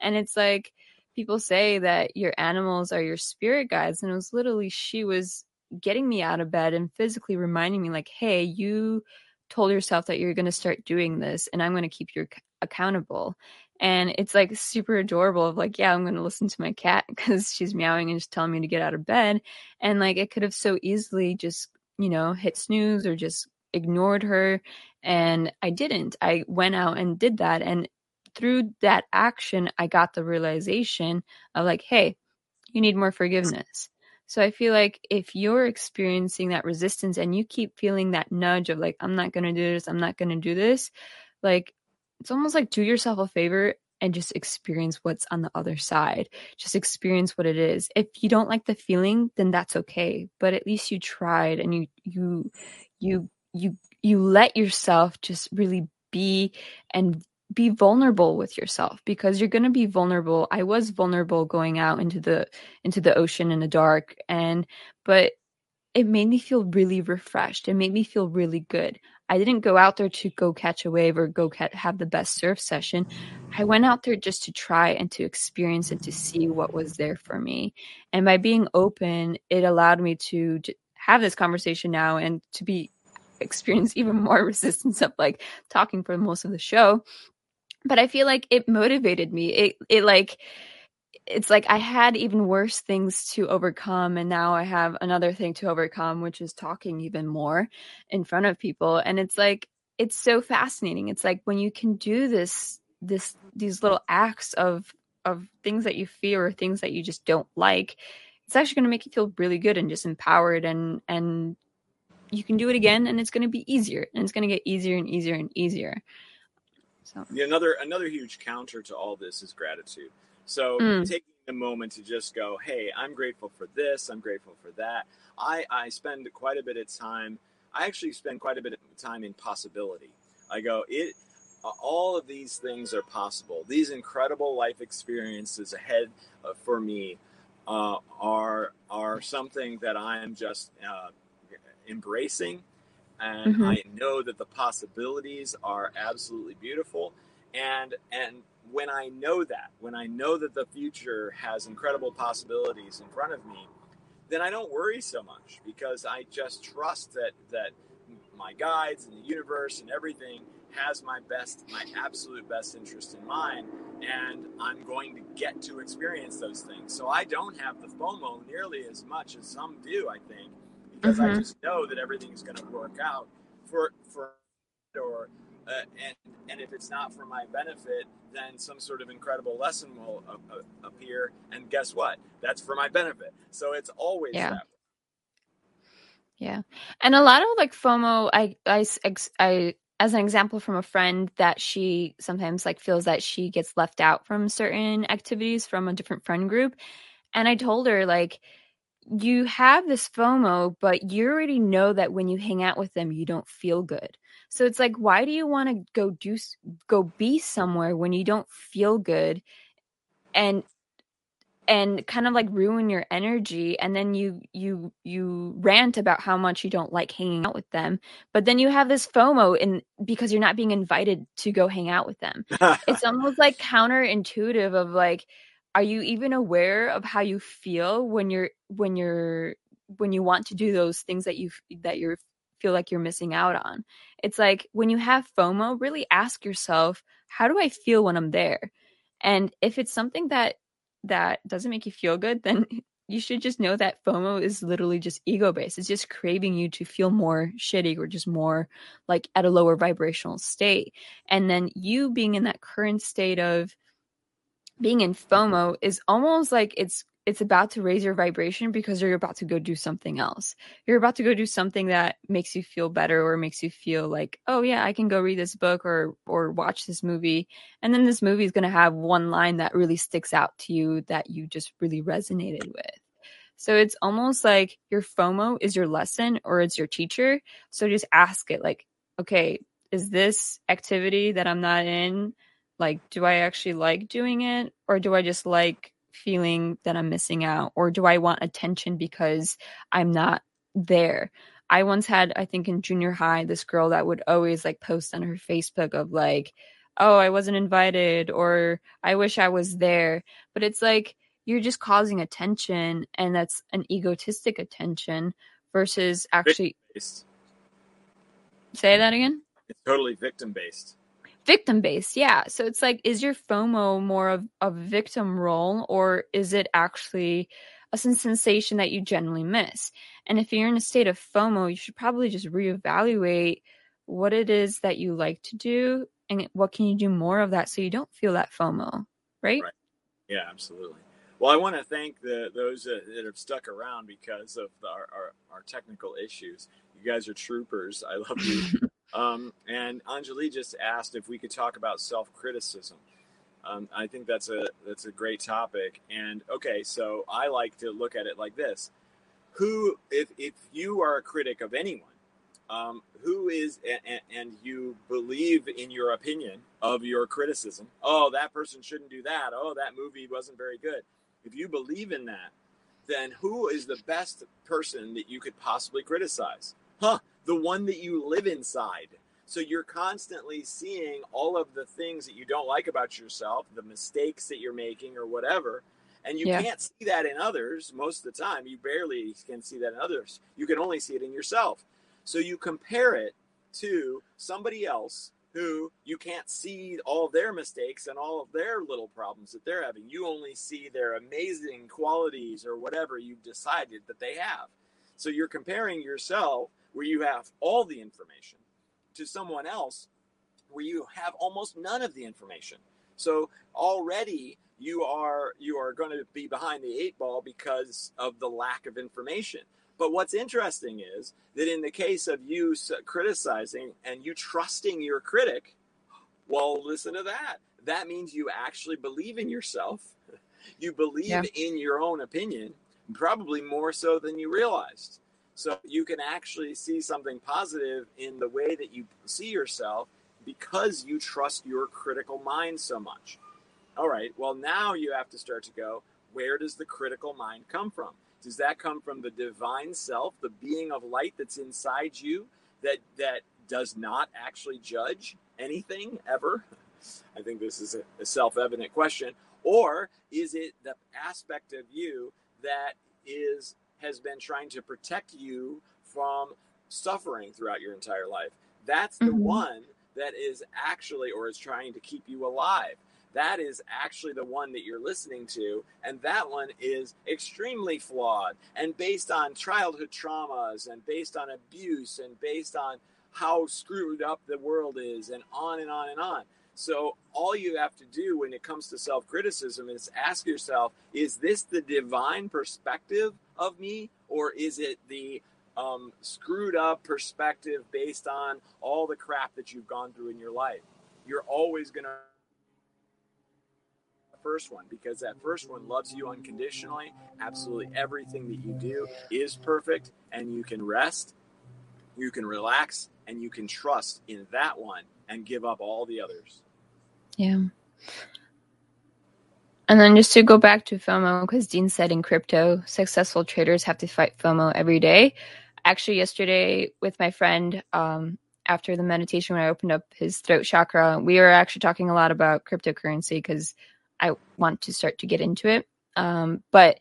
And it's like people say that your animals are your spirit guides and it was literally she was getting me out of bed and physically reminding me like hey you told yourself that you're going to start doing this and I'm going to keep you accountable. And it's like super adorable of like, yeah, I'm going to listen to my cat (laughs) because she's meowing and just telling me to get out of bed. And like, it could have so easily just, you know, hit snooze or just ignored her. And I didn't. I went out and did that. And through that action, I got the realization of like, hey, you need more forgiveness. So I feel like if you're experiencing that resistance and you keep feeling that nudge of like, I'm not going to do this, I'm not going to do this, like it's almost like do yourself a favor and just experience what's on the other side. Just experience what it is. If you don't like the feeling, then that's okay, but at least you tried and you you you you you let yourself just really be and be vulnerable with yourself because you're going to be vulnerable. I was vulnerable going out into the into the ocean in the dark and but it made me feel really refreshed. It made me feel really good. I didn't go out there to go catch a wave or go catch, have the best surf session. I went out there just to try and to experience and to see what was there for me. And by being open, it allowed me to have this conversation now and to be experience even more (laughs) resistance of like talking for most of the show but I feel like it motivated me. It it like it's like I had even worse things to overcome and now I have another thing to overcome which is talking even more in front of people and it's like it's so fascinating. It's like when you can do this this these little acts of of things that you fear or things that you just don't like, it's actually going to make you feel really good and just empowered and and you can do it again and it's going to be easier and it's going to get easier and easier and easier. So yeah, another another huge counter to all this is gratitude. So mm. taking a moment to just go, hey, I'm grateful for this, I'm grateful for that. I, I spend quite a bit of time. I actually spend quite a bit of time in possibility. I go, it all of these things are possible. These incredible life experiences ahead uh, for me uh, are are something that I am just uh, embracing and mm-hmm. I know that the possibilities are absolutely beautiful. And and when I know that, when I know that the future has incredible possibilities in front of me, then I don't worry so much because I just trust that that my guides and the universe and everything has my best, my absolute best interest in mind, and I'm going to get to experience those things. So I don't have the FOMO nearly as much as some do, I think, because mm-hmm. I just know that everything's going to work out for for or uh, and and if it's not for my benefit, then some sort of incredible lesson will uh, appear, and guess what? That's for my benefit. So it's always yeah. that. Yeah, and a lot of like FOMO, I I I as an example from a friend that she sometimes like feels that she gets left out from certain activities from a different friend group, and I told her like you have this FOMO, but you already know that when you hang out with them, you don't feel good. So it's like, why do you want to go do, go be somewhere when you don't feel good and, and kind of like ruin your energy and then you you you rant about how much you don't like hanging out with them but then you have this fomo in because you're not being invited to go hang out with them (laughs) it's almost like counterintuitive of like are you even aware of how you feel when you're when you're when you want to do those things that you that you feel like you're missing out on. It's like when you have FOMO, really ask yourself, how do I feel when I'm there? And if it's something that that doesn't make you feel good, then (laughs) you should just know that FOMO is literally just ego based. It's just craving you to feel more shitty or just more like at a lower vibrational state. And then you being in that current state of being in FOMO is almost like it's it's about to raise your vibration because you're about to go do something else. You're about to go do something that makes you feel better or makes you feel like, oh yeah, I can go read this book or or watch this movie. And then this movie is going to have one line that really sticks out to you that you just really resonated with. So it's almost like your FOMO is your lesson or it's your teacher. So just ask it like, okay, is this activity that I'm not in like do I actually like doing it or do I just like feeling that I'm missing out? Or do I want attention because I'm not there? I once had, I think in junior high, this girl that would always like post on her Facebook of like, oh, I wasn't invited or I wish I was there. But it's like you're just causing attention and that's an egotistic attention versus actually. Say that again? It's totally victim based victim based yeah. So it's like is your fomo more of a victim role or is it actually a sensation that you generally miss? And if you're in a state of fomo you should probably just reevaluate what it is that you like to do and what can you do more of that so you don't feel that fomo right, right. yeah absolutely. Well i want to thank the those that, that have stuck around because of the, our, our, our technical issues. You guys are troopers. I love you (laughs) Um, and Anjali just asked if we could talk about self criticism. Um, I think that's a that's a great topic. And okay, so I like to look at it like this: Who, if if you are a critic of anyone, um, who is and, and you believe in your opinion of your criticism? Oh, that person shouldn't do that. Oh, that movie wasn't very good. If you believe in that, then who is the best person that you could possibly criticize? Huh? The one that you live inside. So you're constantly seeing all of the things that you don't like about yourself, the mistakes that you're making or whatever. And you yeah. can't see that in others most of the time. You barely can see that in others. You can only see it in yourself. So you compare it to somebody else who you can't see all their mistakes and all of their little problems that they're having. You only see their amazing qualities or whatever you've decided that they have. So you're comparing yourself where you have all the information to someone else where you have almost none of the information. So already you are you are going to be behind the eight ball because of the lack of information. But what's interesting is that in the case of you criticizing and you trusting your critic, well, listen to that. That means you actually believe in yourself. You believe yeah. in your own opinion, probably more so than you realized. So you can actually see something positive in the way that you see yourself because you trust your critical mind so much. All right, well, now you have to start to go where does the critical mind come from? Does that come from the divine self, the being of light that's inside you that that does not actually judge anything ever? I think this is a, a self-evident question. Or is it the aspect of you that is has been trying to protect you from suffering throughout your entire life. That's the mm-hmm. one that is actually, or is trying to keep you alive. That is actually the one that you're listening to. And that one is extremely flawed and based on childhood traumas and based on abuse and based on how screwed up the world is and on and on and on. So all you have to do when it comes to self-criticism is ask yourself, is this the divine perspective of me or is it the um, screwed up perspective based on all the crap that you've gone through in your life? You're always going to first one because that first one loves you unconditionally. Absolutely everything that you do is perfect and you can rest, you can relax, and you can trust in that one and give up all the others. Yeah. And then just to go back to FOMO, because Dean said in crypto, successful traders have to fight FOMO every day. Actually, yesterday with my friend, um, after the meditation, when I opened up his throat chakra, we were actually talking a lot about cryptocurrency because I want to start to get into it. Um, but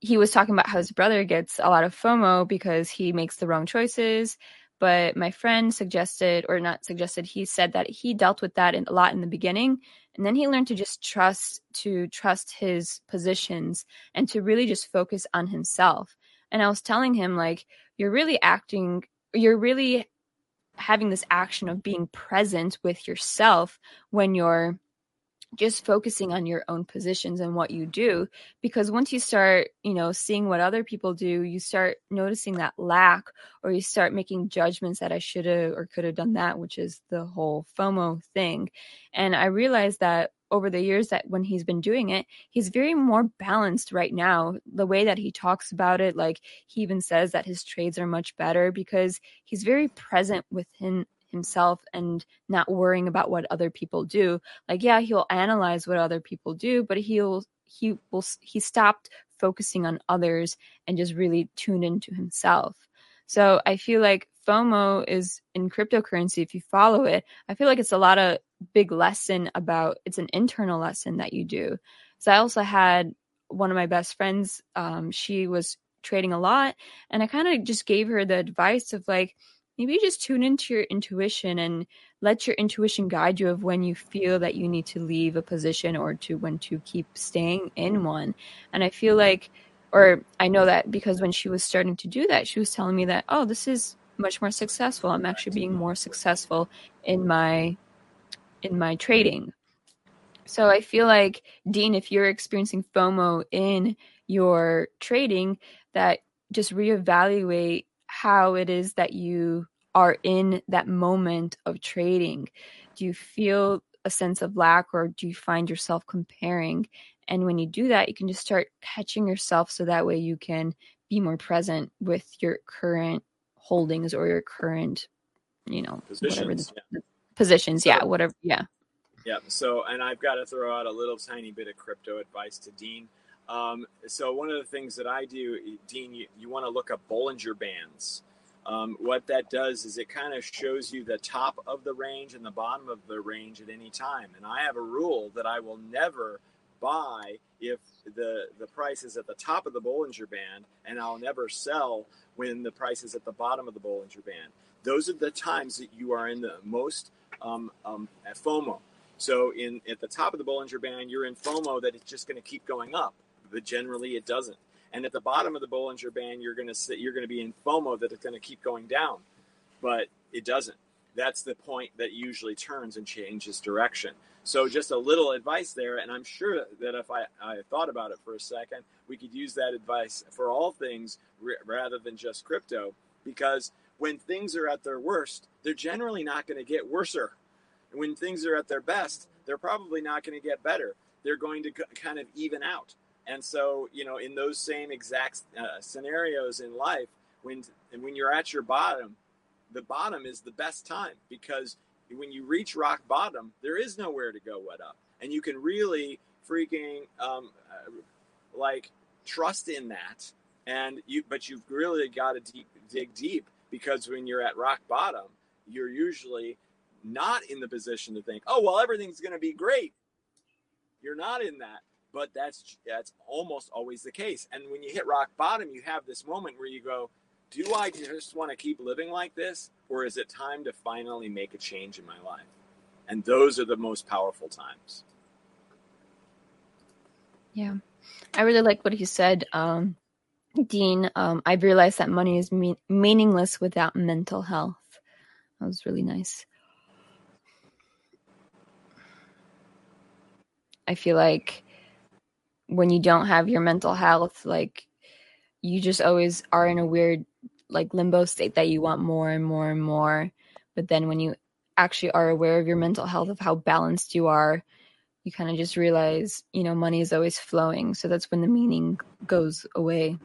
he was talking about how his brother gets a lot of FOMO because he makes the wrong choices. But my friend suggested, or not suggested, he said that he dealt with that a lot in the beginning. And then he learned to just trust, to trust his positions and to really just focus on himself. And I was telling him, like, you're really acting, you're really having this action of being present with yourself when you're just focusing on your own positions and what you do because once you start you know seeing what other people do you start noticing that lack or you start making judgments that i should have or could have done that which is the whole fomo thing. And i realized that over the years that when he's been doing it he's very more balanced right now. The way that he talks about it like he even says that his trades are much better because he's very present within himself and not worrying about what other people do. Like, yeah, he'll analyze what other people do, but he'll he will he stopped focusing on others and just really tuned into himself. So I feel like FOMO is in cryptocurrency. If you follow it, I feel like it's a lot of big lesson about it's an internal lesson that you do. So I also had one of my best friends. Um, she was trading a lot, and I kind of just gave her the advice of like, maybe just tune into your intuition and let your intuition guide you of when you feel that you need to leave a position or to when to keep staying in one. And I feel like or I know that because when she was starting to do that, she was telling me that, oh, this is much more successful. I'm actually being more successful in my in my trading. So I feel like Dean, if you're experiencing FOMO in your trading, that just reevaluate how it is that you are in that moment of trading. Do you feel a sense of lack or do you find yourself comparing? And when you do that, you can just start catching yourself so that way you can be more present with your current holdings or your current, you know, positions, whatever the, yeah. positions. So, yeah, whatever. Yeah. Yeah. So, and I've got to throw out a little tiny bit of crypto advice to Dean. Um, so one of the things that I do, Dean, you, you want to look up Bollinger Bands. Um, what that does is it kind of shows you the top of the range and the bottom of the range at any time. And I have a rule that I will never buy if the the price is at the top of the Bollinger Band, and I'll never sell when the price is at the bottom of the Bollinger Band. Those are the times that you are in the most um, um, FOMO. So in at the top of the Bollinger Band, you're in FOMO that it's just going to keep going up but generally it doesn't. And at the bottom of the Bollinger Band, you're going to sit, you're going to be in FOMO that it's going to keep going down, but it doesn't. That's the point that usually turns and changes direction. So just a little advice there, and I'm sure that if I, I thought about it for a second, we could use that advice for all things rather than just crypto, because when things are at their worst, they're generally not going to get worser. And when things are at their best, they're probably not going to get better. They're going to kind of even out. And so, you know, in those same exact uh, scenarios in life, when and when you're at your bottom, the bottom is the best time because when you reach rock bottom, there is nowhere to go but up, and you can really freaking um, uh, like trust in that. And you, but you've really got to deep, dig deep because when you're at rock bottom, you're usually not in the position to think, oh well, everything's going to be great. You're not in that but that's that's almost always the case. And when you hit rock bottom, you have this moment where you go, "Do I just want to keep living like this, or is it time to finally make a change in my life?" And those are the most powerful times. Yeah, I really like what he said, um, Dean. Um, I've realized that money is me- meaningless without mental health. That was really nice. I feel like when you don't have your mental health, like you just always are in a weird like limbo state that you want more and more and more. But then when you actually are aware of your mental health, of how balanced you are, you kind of just realize, you know, money is always flowing. So that's when the meaning goes away.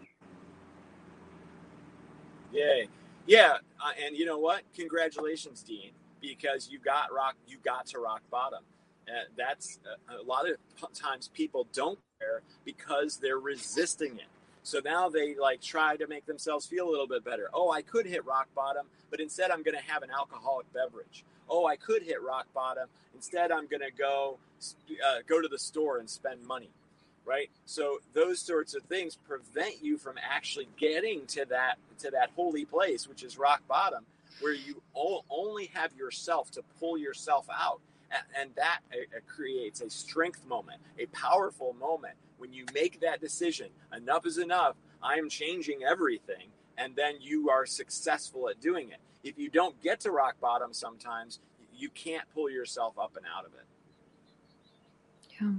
Yay. Yeah. Uh, and you know what? Congratulations, Dean, because you got rock, you got to rock bottom. Uh, that's uh, a lot of times people don't because they're resisting it. So now they like try to make themselves feel a little bit better. Oh, I could hit rock bottom, but instead I'm going to have an alcoholic beverage. Oh, I could hit rock bottom. Instead, I'm going to go uh, go to the store and spend money. right? So those sorts of things prevent you from actually getting to that to that holy place, which is rock bottom, where you only have yourself to pull yourself out. And, that uh, creates a strength moment, a powerful moment when you make that decision. Enough is enough. I am changing everything. And then you are successful at doing it. If you don't get to rock bottom sometimes, you can't pull yourself up and out of it. Yeah.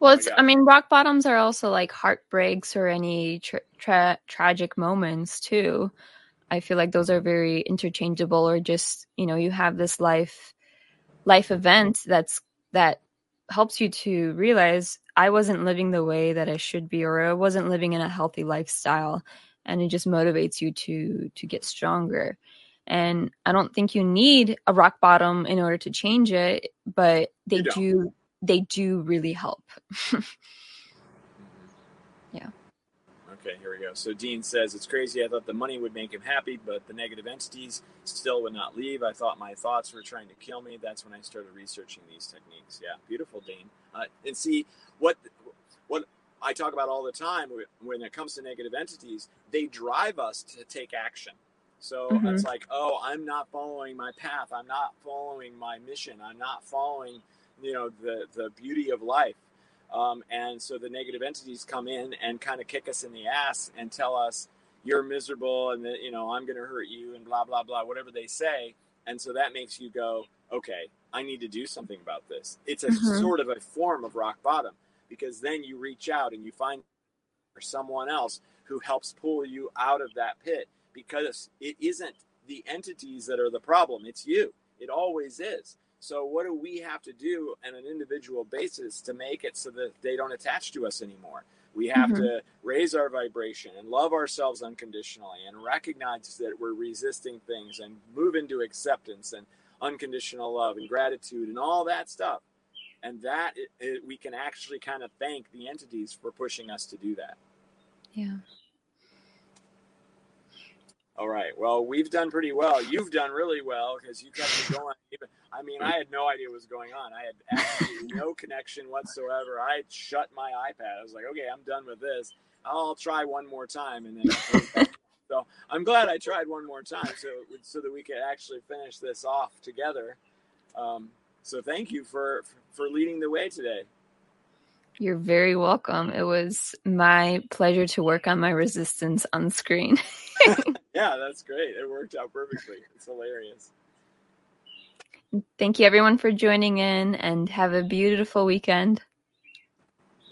Well, it's, I mean, rock bottoms are also like heartbreaks or any tra- tra- tragic moments too. I feel like those are very interchangeable or just, you know, you have this life life event that's that helps you to realize I wasn't living the way that I should be or I wasn't living in a healthy lifestyle and it just motivates you to to get stronger. And I don't think you need a rock bottom in order to change it, but they do they do really help. (laughs) Okay, here we go. So Dean says it's crazy. I thought the money would make him happy, but the negative entities still would not leave. I thought my thoughts were trying to kill me. That's when I started researching these techniques. Yeah, beautiful, Dean. Uh, and see what what I talk about all the time when it comes to negative entities. They drive us to take action. So mm-hmm. it's like, oh, I'm not following my path. I'm not following my mission. I'm not following you know the the beauty of life um, and so the negative entities come in and kind of kick us in the ass and tell us you're miserable and that you know i'm going to hurt you and blah blah blah whatever they say. And so that makes you go okay i need to do something about this. It's a mm-hmm. sort of a form of rock bottom because then you reach out and you find someone else who helps pull you out of that pit because it isn't the entities that are the problem it's you. It always is so, what do we have to do on an individual basis to make it so that they don't attach to us anymore? We have mm-hmm. to raise our vibration and love ourselves unconditionally and recognize that we're resisting things and move into acceptance and unconditional love and gratitude and all that stuff. And that it, it, we can actually kind of thank the entities for pushing us to do that. Yeah. All right. Well, we've done pretty well. You've done really well because you kept it going. I mean, I had no idea what was going on. I had absolutely no (laughs) connection whatsoever. I shut my iPad. I was like, okay, I'm done with this. I'll try one more time, and then. (laughs) so I'm glad I tried one more time, so so that we could actually finish this off together. Um, so thank you for for leading the way today. You're very welcome. It was my pleasure to work on my resistance on screen. (laughs) yeah, that's great. It worked out perfectly. It's hilarious. Thank you, everyone, for joining in and have a beautiful weekend.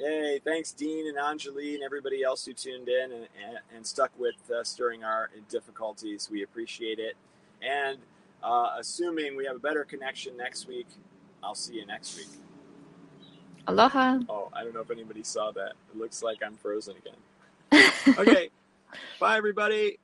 Yay. Thanks, Dean and Anjali and everybody else who tuned in and, and, and stuck with us during our difficulties. We appreciate it. And uh, assuming we have a better connection next week, I'll see you next week. Aloha. Oh, I don't know if anybody saw that. It looks like I'm frozen again. (laughs) okay. Bye, everybody.